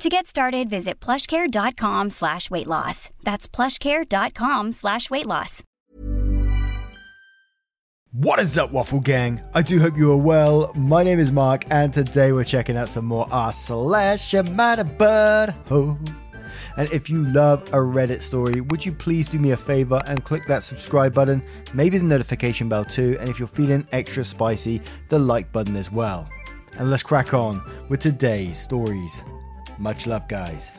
To get started, visit plushcare.com slash weight loss. That's plushcare.com slash weight loss. What is up, Waffle Gang? I do hope you are well. My name is Mark, and today we're checking out some more R slash bird Ho. And if you love a Reddit story, would you please do me a favor and click that subscribe button, maybe the notification bell too, and if you're feeling extra spicy, the like button as well. And let's crack on with today's stories. Much love, guys.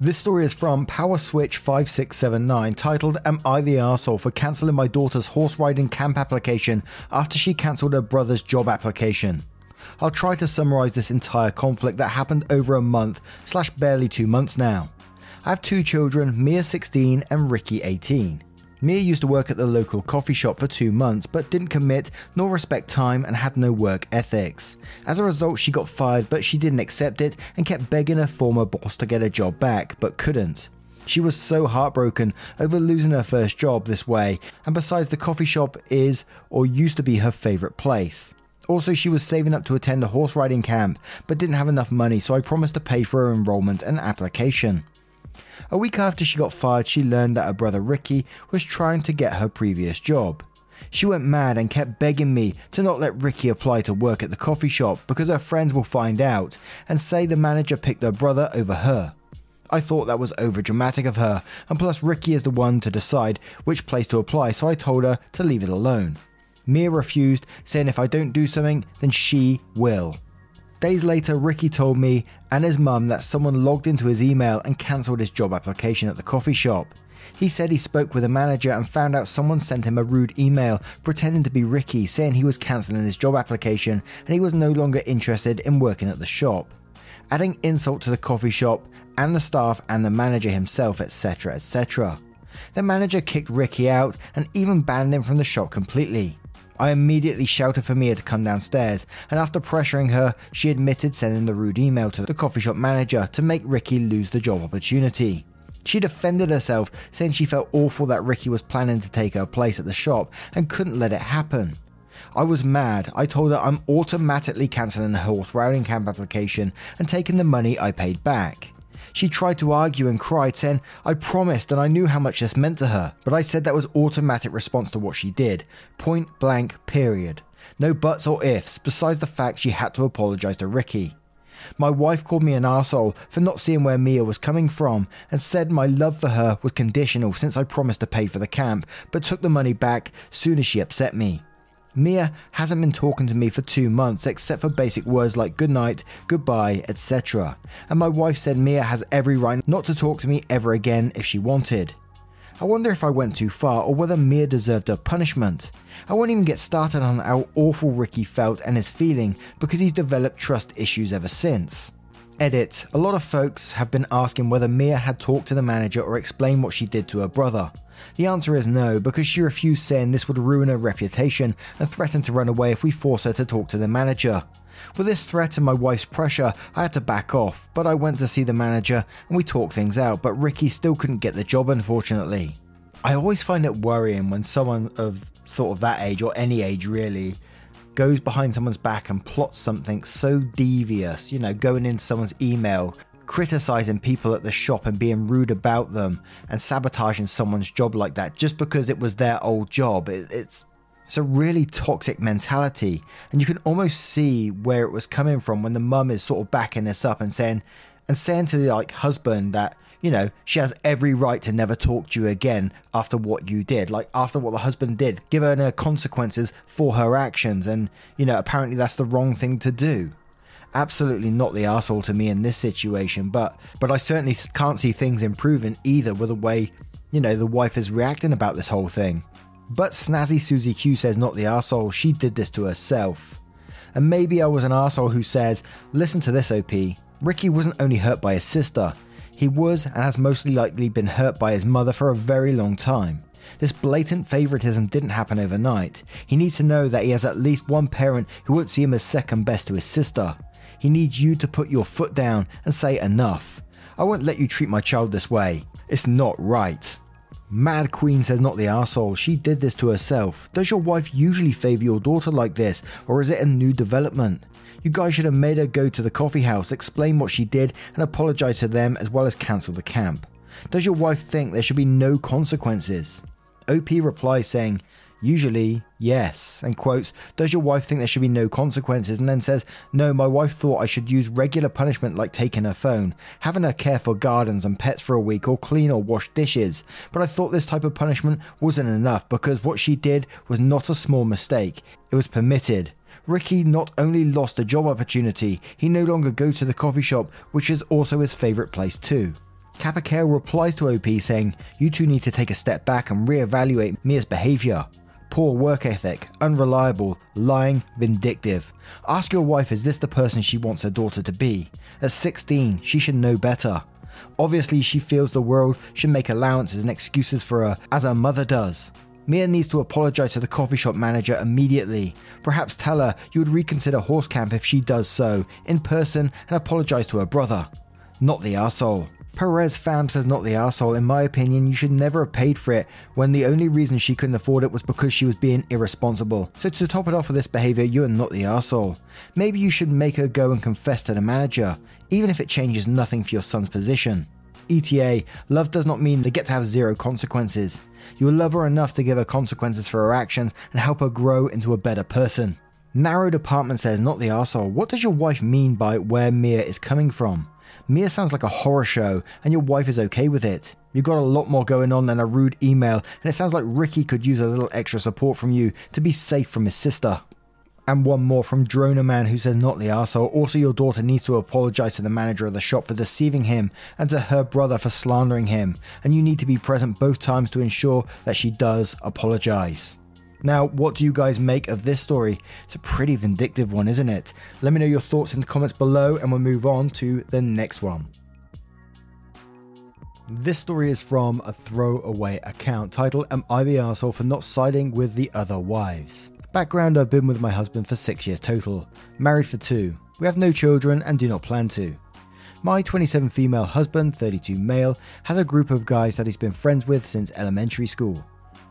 This story is from Power Switch 5679 titled Am I the Arsehole for cancelling my daughter's horse riding camp application after she cancelled her brother's job application? I'll try to summarise this entire conflict that happened over a month slash barely two months now. I have two children, Mia 16 and Ricky 18. Mia used to work at the local coffee shop for two months, but didn't commit nor respect time and had no work ethics. As a result, she got fired, but she didn't accept it and kept begging her former boss to get her job back, but couldn't. She was so heartbroken over losing her first job this way, and besides, the coffee shop is or used to be her favourite place. Also, she was saving up to attend a horse riding camp, but didn't have enough money, so I promised to pay for her enrollment and application. A week after she got fired, she learned that her brother Ricky was trying to get her previous job. She went mad and kept begging me to not let Ricky apply to work at the coffee shop because her friends will find out and say the manager picked her brother over her. I thought that was over dramatic of her, and plus, Ricky is the one to decide which place to apply, so I told her to leave it alone. Mia refused, saying if I don't do something, then she will. Days later, Ricky told me and his mum that someone logged into his email and cancelled his job application at the coffee shop. He said he spoke with a manager and found out someone sent him a rude email pretending to be Ricky, saying he was cancelling his job application and he was no longer interested in working at the shop. Adding insult to the coffee shop and the staff and the manager himself, etc., etc. The manager kicked Ricky out and even banned him from the shop completely. I immediately shouted for Mia to come downstairs, and after pressuring her, she admitted sending the rude email to the coffee shop manager to make Ricky lose the job opportunity. She defended herself, saying she felt awful that Ricky was planning to take her place at the shop and couldn't let it happen. I was mad. I told her I'm automatically cancelling the horse riding camp application and taking the money I paid back. She tried to argue and cried, saying, I promised and I knew how much this meant to her, but I said that was automatic response to what she did. Point blank, period. No buts or ifs, besides the fact she had to apologise to Ricky. My wife called me an asshole for not seeing where Mia was coming from and said my love for her was conditional since I promised to pay for the camp, but took the money back soon as she upset me. Mia hasn't been talking to me for two months except for basic words like goodnight, goodbye, etc. And my wife said Mia has every right not to talk to me ever again if she wanted. I wonder if I went too far or whether Mia deserved a punishment. I won't even get started on how awful Ricky felt and his feeling because he's developed trust issues ever since. Edit A lot of folks have been asking whether Mia had talked to the manager or explained what she did to her brother. The answer is no, because she refused saying this would ruin her reputation and threatened to run away if we force her to talk to the manager. With this threat and my wife's pressure, I had to back off, but I went to see the manager and we talked things out, but Ricky still couldn't get the job, unfortunately. I always find it worrying when someone of sort of that age, or any age really, goes behind someone's back and plots something so devious, you know, going into someone's email, criticizing people at the shop and being rude about them and sabotaging someone's job like that just because it was their old job. It, it's it's a really toxic mentality, and you can almost see where it was coming from when the mum is sort of backing this up and saying and saying to the like husband that you know she has every right to never talk to you again after what you did like after what the husband did give her consequences for her actions and you know apparently that's the wrong thing to do absolutely not the asshole to me in this situation, but but I certainly can't see things improving either with the way you know the wife is reacting about this whole thing. But snazzy Susie Q says not the asshole, she did this to herself. And maybe I was an asshole who says, listen to this OP. Ricky wasn't only hurt by his sister, he was and has mostly likely been hurt by his mother for a very long time. This blatant favoritism didn't happen overnight. He needs to know that he has at least one parent who won't see him as second best to his sister. He needs you to put your foot down and say enough. I won't let you treat my child this way. It's not right. Mad Queen says not the asshole. She did this to herself. Does your wife usually favour your daughter like this, or is it a new development? You guys should have made her go to the coffee house, explain what she did, and apologise to them as well as cancel the camp. Does your wife think there should be no consequences? OP replies saying, Usually, yes, and quotes, Does your wife think there should be no consequences? And then says, No, my wife thought I should use regular punishment like taking her phone, having her care for gardens and pets for a week, or clean or wash dishes. But I thought this type of punishment wasn't enough because what she did was not a small mistake. It was permitted. Ricky not only lost a job opportunity, he no longer goes to the coffee shop, which is also his favourite place too. Capicale replies to OP saying, You two need to take a step back and re-evaluate Mia's behaviour. Poor work ethic, unreliable, lying, vindictive. Ask your wife is this the person she wants her daughter to be? At 16, she should know better. Obviously, she feels the world should make allowances and excuses for her, as her mother does. Mia needs to apologize to the coffee shop manager immediately. Perhaps tell her you would reconsider horse camp if she does so, in person, and apologize to her brother. Not the asshole. Perez fam says not the asshole. In my opinion, you should never have paid for it when the only reason she couldn't afford it was because she was being irresponsible. So to top it off with this behavior, you are not the asshole. Maybe you should make her go and confess to the manager, even if it changes nothing for your son's position. ETA, love does not mean they get to have zero consequences. You'll love her enough to give her consequences for her actions and help her grow into a better person. Narrow Department says, not the asshole. What does your wife mean by where Mia is coming from? Mia sounds like a horror show, and your wife is okay with it. You've got a lot more going on than a rude email, and it sounds like Ricky could use a little extra support from you to be safe from his sister. And one more from Droner Man who says, Not the arsehole. Also, your daughter needs to apologize to the manager of the shop for deceiving him and to her brother for slandering him. And you need to be present both times to ensure that she does apologize. Now, what do you guys make of this story? It's a pretty vindictive one, isn't it? Let me know your thoughts in the comments below and we'll move on to the next one. This story is from a throwaway account titled Am I the Arsehole for Not Siding with the Other Wives? Background I've been with my husband for six years total, married for two. We have no children and do not plan to. My 27 female husband, 32 male, has a group of guys that he's been friends with since elementary school.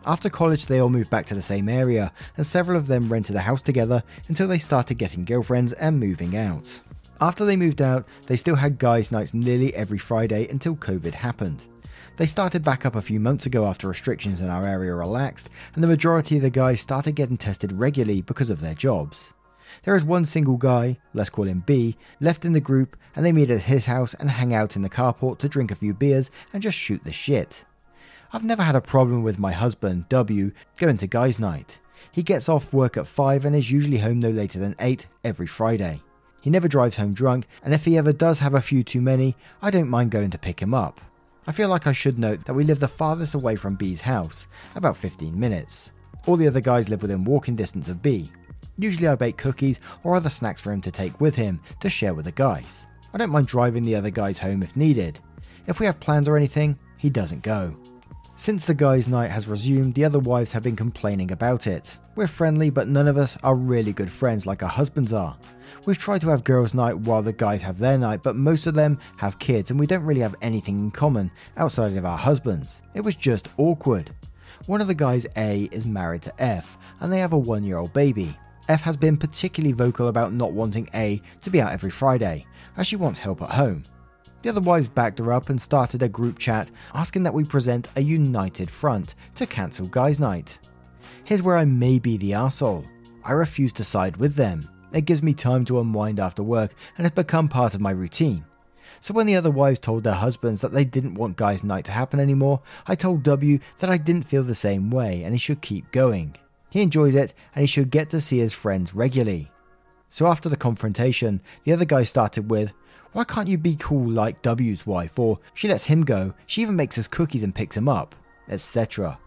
After college, they all moved back to the same area, and several of them rented a house together until they started getting girlfriends and moving out. After they moved out, they still had guys' nights nearly every Friday until COVID happened. They started back up a few months ago after restrictions in our area relaxed, and the majority of the guys started getting tested regularly because of their jobs. There is one single guy, let's call him B, left in the group, and they meet at his house and hang out in the carport to drink a few beers and just shoot the shit. I've never had a problem with my husband, W, going to guys' night. He gets off work at 5 and is usually home no later than 8 every Friday. He never drives home drunk, and if he ever does have a few too many, I don't mind going to pick him up. I feel like I should note that we live the farthest away from B's house, about 15 minutes. All the other guys live within walking distance of B. Usually I bake cookies or other snacks for him to take with him to share with the guys. I don't mind driving the other guys home if needed. If we have plans or anything, he doesn't go. Since the guys' night has resumed, the other wives have been complaining about it. We're friendly, but none of us are really good friends like our husbands are. We've tried to have girls' night while the guys have their night, but most of them have kids and we don't really have anything in common outside of our husbands. It was just awkward. One of the guys, A, is married to F, and they have a one year old baby. F has been particularly vocal about not wanting A to be out every Friday, as she wants help at home. The other wives backed her up and started a group chat asking that we present a united front to cancel Guys Night. Here's where I may be the asshole. I refuse to side with them. It gives me time to unwind after work and has become part of my routine. So when the other wives told their husbands that they didn't want Guys Night to happen anymore, I told W that I didn't feel the same way and he should keep going. He enjoys it and he should get to see his friends regularly. So after the confrontation, the other guy started with, why can't you be cool like W's wife? Or she lets him go, she even makes us cookies and picks him up, etc.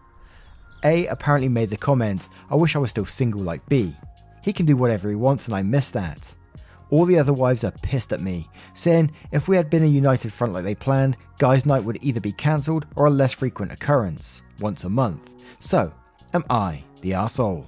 A apparently made the comment, I wish I was still single like B. He can do whatever he wants and I miss that. All the other wives are pissed at me, saying if we had been a united front like they planned, Guys Night would either be cancelled or a less frequent occurrence, once a month. So, am I the asshole?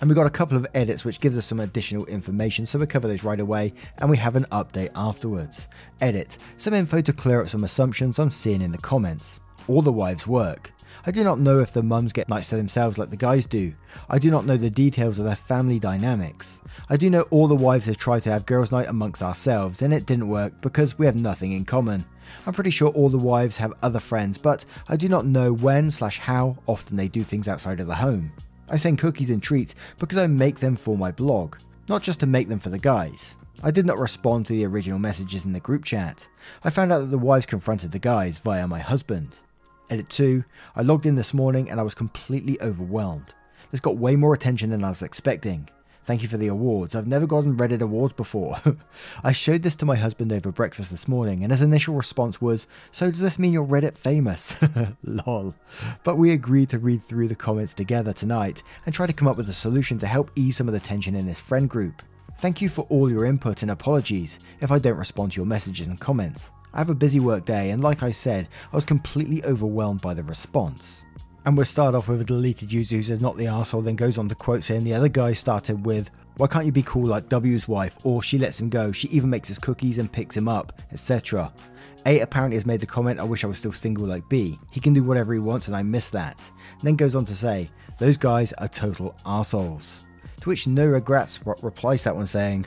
And we got a couple of edits which gives us some additional information, so we cover those right away, and we have an update afterwards. Edit, some info to clear up some assumptions I'm seeing in the comments. All the wives work. I do not know if the mums get nights to themselves like the guys do. I do not know the details of their family dynamics. I do know all the wives have tried to have girls' night amongst ourselves and it didn't work because we have nothing in common. I'm pretty sure all the wives have other friends, but I do not know when slash how often they do things outside of the home. I send cookies and treats because I make them for my blog, not just to make them for the guys. I did not respond to the original messages in the group chat. I found out that the wives confronted the guys via my husband. Edit 2. I logged in this morning and I was completely overwhelmed. This got way more attention than I was expecting. Thank you for the awards. I've never gotten Reddit awards before. I showed this to my husband over breakfast this morning, and his initial response was, So does this mean you're Reddit famous? Lol. But we agreed to read through the comments together tonight and try to come up with a solution to help ease some of the tension in this friend group. Thank you for all your input and apologies if I don't respond to your messages and comments. I have a busy work day, and like I said, I was completely overwhelmed by the response. And we'll start off with a deleted user who says not the asshole, then goes on to quote saying the other guy started with, Why can't you be cool like W's wife? Or she lets him go, she even makes his cookies and picks him up, etc. A apparently has made the comment, I wish I was still single like B. He can do whatever he wants and I miss that. And then goes on to say, Those guys are total assholes. To which No Regrets replies that one saying,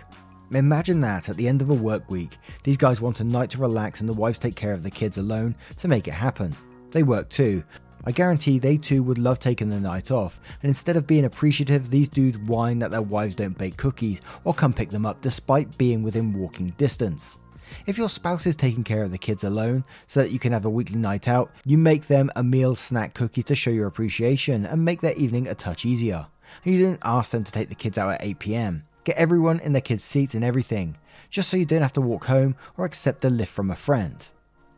Imagine that at the end of a work week, these guys want a night to relax and the wives take care of the kids alone to make it happen. They work too. I guarantee they too would love taking the night off, and instead of being appreciative, these dudes whine that their wives don't bake cookies or come pick them up despite being within walking distance. If your spouse is taking care of the kids alone so that you can have a weekly night out, you make them a meal snack cookie to show your appreciation and make their evening a touch easier. And you didn't ask them to take the kids out at 8 pm. Get everyone in their kids' seats and everything, just so you don't have to walk home or accept a lift from a friend.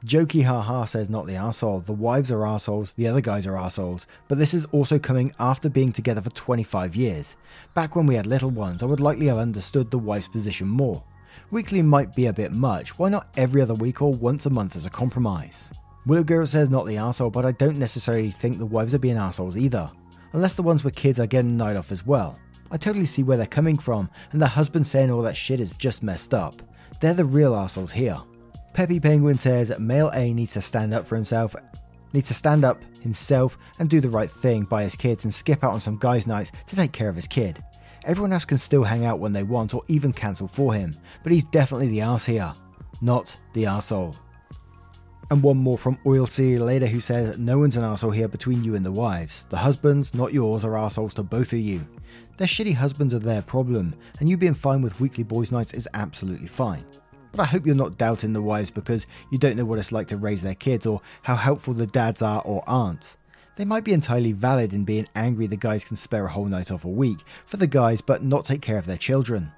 Jokey haha says not the asshole. The wives are assholes, the other guys are assholes. But this is also coming after being together for 25 years. Back when we had little ones, I would likely have understood the wife's position more. Weekly might be a bit much, why not every other week or once a month as a compromise? Willow Girl says not the asshole, but I don't necessarily think the wives are being assholes either. Unless the ones with kids are getting night off as well. I totally see where they're coming from, and the husband saying all that shit is just messed up. They're the real assholes here. Peppy Penguin says male A needs to stand up for himself, needs to stand up himself and do the right thing by his kids and skip out on some guys' nights to take care of his kid. Everyone else can still hang out when they want or even cancel for him, but he's definitely the ass here, not the asshole. And one more from Oil Sea later who says, No one's an asshole here between you and the wives. The husbands, not yours, are assholes to both of you. Their shitty husbands are their problem, and you being fine with weekly boys' nights is absolutely fine. But I hope you're not doubting the wives because you don't know what it's like to raise their kids or how helpful the dads are or aren't. They might be entirely valid in being angry the guys can spare a whole night off a week for the guys but not take care of their children.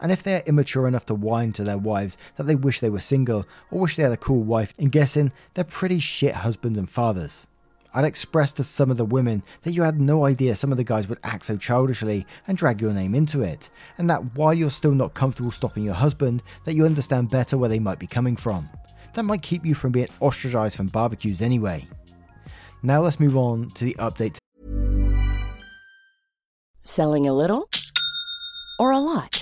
And if they are immature enough to whine to their wives that they wish they were single or wish they had a cool wife, in guessing they're pretty shit husbands and fathers. I'd express to some of the women that you had no idea some of the guys would act so childishly and drag your name into it, and that while you're still not comfortable stopping your husband, that you understand better where they might be coming from. That might keep you from being ostracized from barbecues anyway. Now let's move on to the update. Selling a little or a lot?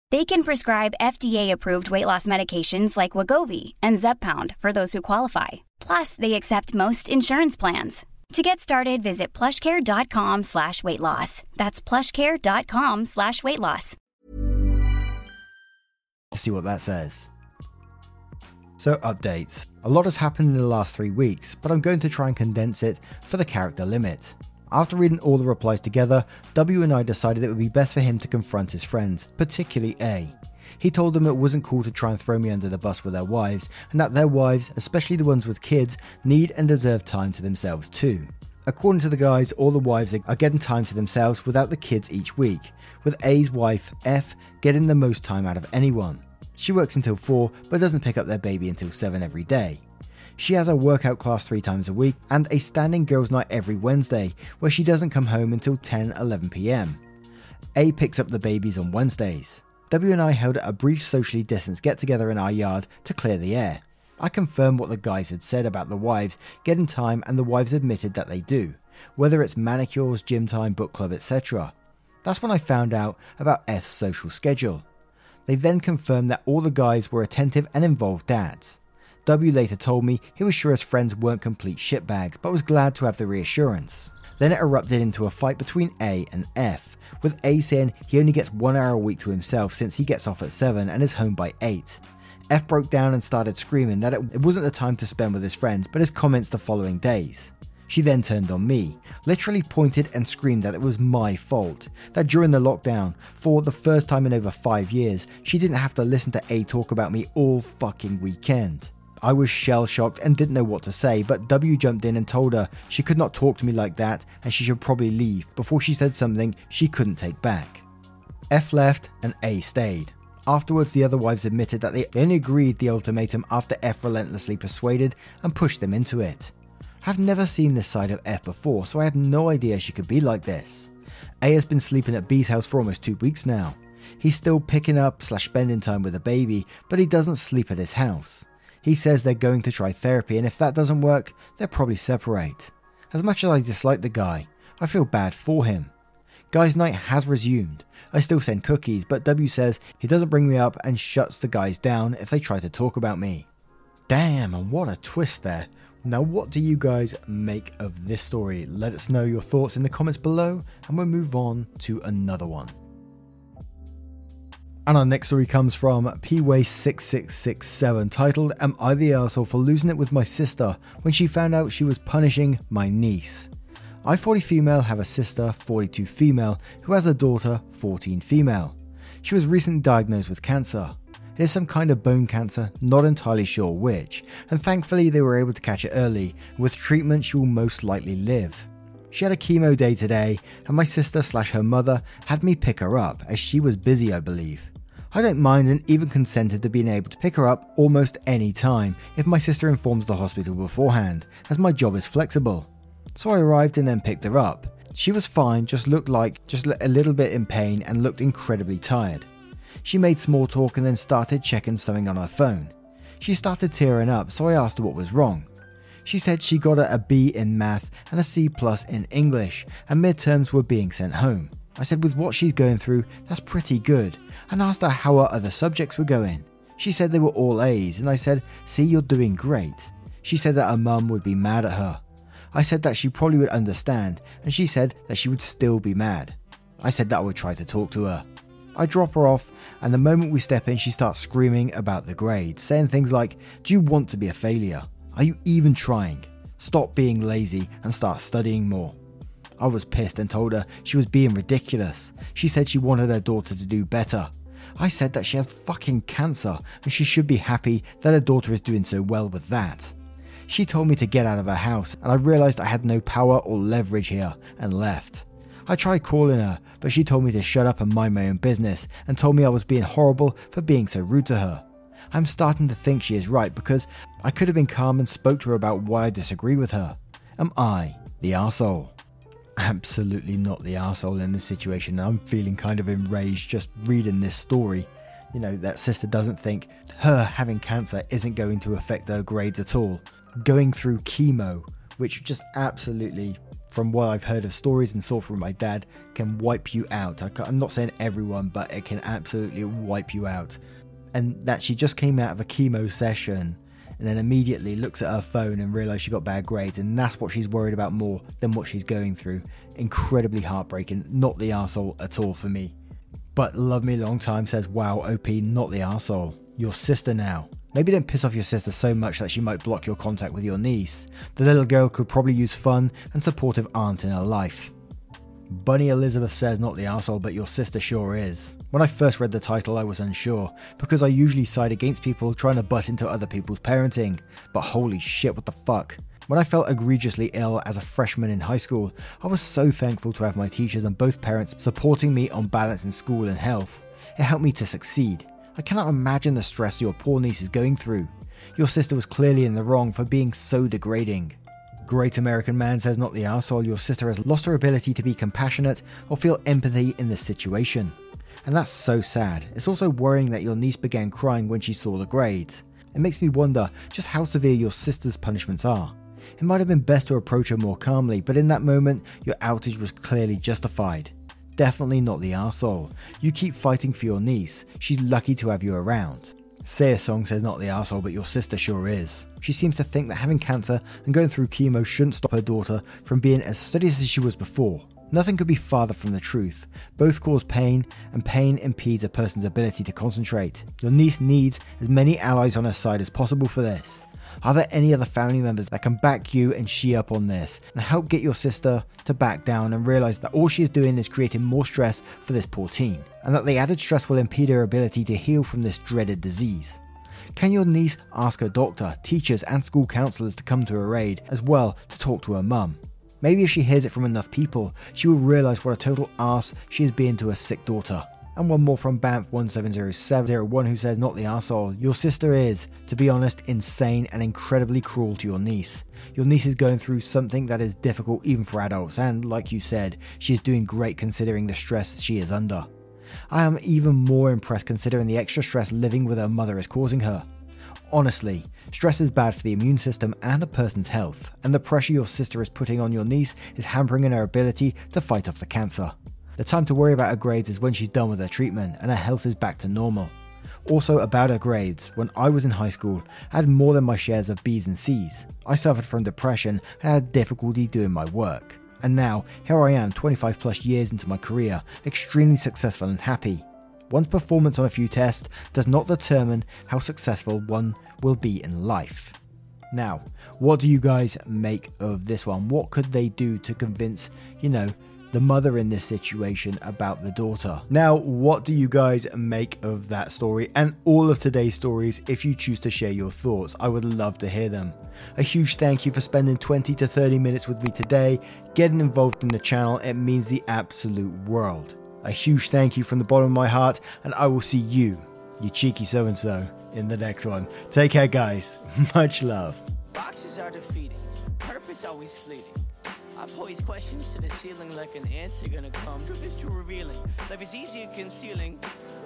They can prescribe FDA-approved weight loss medications like Wegovy and Zepbound for those who qualify. Plus, they accept most insurance plans. To get started, visit plushcare.com slash weight loss. That's plushcare.com slash weight loss. Let's see what that says. So, updates. A lot has happened in the last three weeks, but I'm going to try and condense it for the character limit. After reading all the replies together, W and I decided it would be best for him to confront his friends, particularly A. He told them it wasn't cool to try and throw me under the bus with their wives, and that their wives, especially the ones with kids, need and deserve time to themselves too. According to the guys, all the wives are getting time to themselves without the kids each week, with A's wife, F, getting the most time out of anyone. She works until 4 but doesn't pick up their baby until 7 every day. She has a workout class three times a week and a standing girls' night every Wednesday, where she doesn't come home until 10 11 pm. A picks up the babies on Wednesdays. W and I held a brief socially distanced get together in our yard to clear the air. I confirmed what the guys had said about the wives getting time, and the wives admitted that they do, whether it's manicures, gym time, book club, etc. That's when I found out about F's social schedule. They then confirmed that all the guys were attentive and involved dads. W later told me he was sure his friends weren't complete shitbags, but was glad to have the reassurance. Then it erupted into a fight between A and F, with A saying he only gets one hour a week to himself since he gets off at 7 and is home by 8. F broke down and started screaming that it wasn't the time to spend with his friends, but his comments the following days. She then turned on me, literally pointed and screamed that it was my fault. That during the lockdown, for the first time in over five years, she didn't have to listen to A talk about me all fucking weekend. I was shell shocked and didn't know what to say, but W jumped in and told her she could not talk to me like that and she should probably leave before she said something she couldn't take back. F left and A stayed. Afterwards, the other wives admitted that they only agreed the ultimatum after F relentlessly persuaded and pushed them into it. I've never seen this side of F before, so I had no idea she could be like this. A has been sleeping at B's house for almost two weeks now. He's still picking up slash spending time with the baby, but he doesn't sleep at his house. He says they're going to try therapy, and if that doesn't work, they'll probably separate. As much as I dislike the guy, I feel bad for him. Guys' night has resumed. I still send cookies, but W says he doesn't bring me up and shuts the guys down if they try to talk about me. Damn, and what a twist there. Now, what do you guys make of this story? Let us know your thoughts in the comments below, and we'll move on to another one. And our next story comes from Pway6667, titled Am I the Asshole for losing it with my sister when she found out she was punishing my niece? I, 40 female, have a sister, 42 female, who has a daughter, 14 female. She was recently diagnosed with cancer. It is some kind of bone cancer, not entirely sure which, and thankfully they were able to catch it early. With treatment, she will most likely live. She had a chemo day today, and my sister slash her mother had me pick her up, as she was busy, I believe. I don't mind and even consented to being able to pick her up almost any time if my sister informs the hospital beforehand, as my job is flexible. So I arrived and then picked her up. She was fine, just looked like just a little bit in pain and looked incredibly tired. She made small talk and then started checking something on her phone. She started tearing up, so I asked her what was wrong. She said she got a B in math and a C plus in English, and midterms were being sent home. I said, with what she's going through, that's pretty good, and asked her how her other subjects were going. She said they were all A's, and I said, See, you're doing great. She said that her mum would be mad at her. I said that she probably would understand, and she said that she would still be mad. I said that I would try to talk to her. I drop her off, and the moment we step in, she starts screaming about the grades, saying things like, Do you want to be a failure? Are you even trying? Stop being lazy and start studying more. I was pissed and told her she was being ridiculous. She said she wanted her daughter to do better. I said that she has fucking cancer and she should be happy that her daughter is doing so well with that. She told me to get out of her house, and I realised I had no power or leverage here and left. I tried calling her, but she told me to shut up and mind my own business and told me I was being horrible for being so rude to her. I'm starting to think she is right because I could have been calm and spoke to her about why I disagree with her. Am I the arsehole? Absolutely not the asshole in this situation. I'm feeling kind of enraged just reading this story. You know, that sister doesn't think her having cancer isn't going to affect her grades at all. Going through chemo, which just absolutely from what I've heard of stories and saw from my dad, can wipe you out. I'm not saying everyone, but it can absolutely wipe you out. And that she just came out of a chemo session and then immediately looks at her phone and realizes she got bad grades, and that's what she's worried about more than what she's going through. Incredibly heartbreaking, not the asshole at all for me. But Love Me Long Time says, Wow, OP, not the asshole. Your sister now. Maybe don't piss off your sister so much that she might block your contact with your niece. The little girl could probably use fun and supportive aunt in her life. Bunny Elizabeth says not the asshole, but your sister sure is. When I first read the title, I was unsure, because I usually side against people trying to butt into other people's parenting. But holy shit, what the fuck. When I felt egregiously ill as a freshman in high school, I was so thankful to have my teachers and both parents supporting me on balance in school and health. It helped me to succeed. I cannot imagine the stress your poor niece is going through. Your sister was clearly in the wrong for being so degrading. Great American Man says not the asshole, your sister has lost her ability to be compassionate or feel empathy in this situation. And that's so sad. It's also worrying that your niece began crying when she saw the grades. It makes me wonder just how severe your sister's punishments are. It might have been best to approach her more calmly, but in that moment, your outage was clearly justified. Definitely not the asshole. You keep fighting for your niece. She's lucky to have you around. Say a song says not the asshole, but your sister sure is. She seems to think that having cancer and going through chemo shouldn't stop her daughter from being as studious as she was before. Nothing could be farther from the truth. Both cause pain, and pain impedes a person's ability to concentrate. Your niece needs as many allies on her side as possible for this. Are there any other family members that can back you and she up on this and help get your sister to back down and realize that all she is doing is creating more stress for this poor teen and that the added stress will impede her ability to heal from this dreaded disease? Can your niece ask her doctor, teachers, and school counselors to come to her aid as well to talk to her mum? Maybe if she hears it from enough people, she will realize what a total ass she is being to her sick daughter. And one more from Banff170701 who says, Not the asshole. Your sister is, to be honest, insane and incredibly cruel to your niece. Your niece is going through something that is difficult even for adults, and like you said, she is doing great considering the stress she is under. I am even more impressed considering the extra stress living with her mother is causing her. Honestly, stress is bad for the immune system and a person's health, and the pressure your sister is putting on your niece is hampering in her ability to fight off the cancer. The time to worry about her grades is when she's done with her treatment and her health is back to normal. Also, about her grades, when I was in high school, I had more than my shares of B's and C's. I suffered from depression and had difficulty doing my work. And now, here I am 25 plus years into my career, extremely successful and happy. One's performance on a few tests does not determine how successful one will be in life. Now, what do you guys make of this one? What could they do to convince, you know, the mother in this situation about the daughter. Now, what do you guys make of that story and all of today's stories if you choose to share your thoughts? I would love to hear them. A huge thank you for spending 20 to 30 minutes with me today, getting involved in the channel. It means the absolute world. A huge thank you from the bottom of my heart, and I will see you, you cheeky so and so, in the next one. Take care, guys. Much love. Boxes are defeating, purpose always fleeting. I pose questions to the ceiling like an answer gonna come. Truth is too revealing. Life is easier concealing.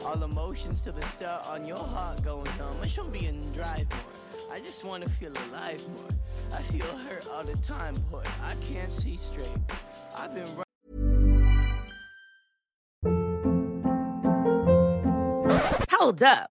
All emotions to the start on your heart going numb. I shouldn't be in drive more. I just wanna feel alive more. I feel hurt all the time, but I can't see straight. I've been Hold up.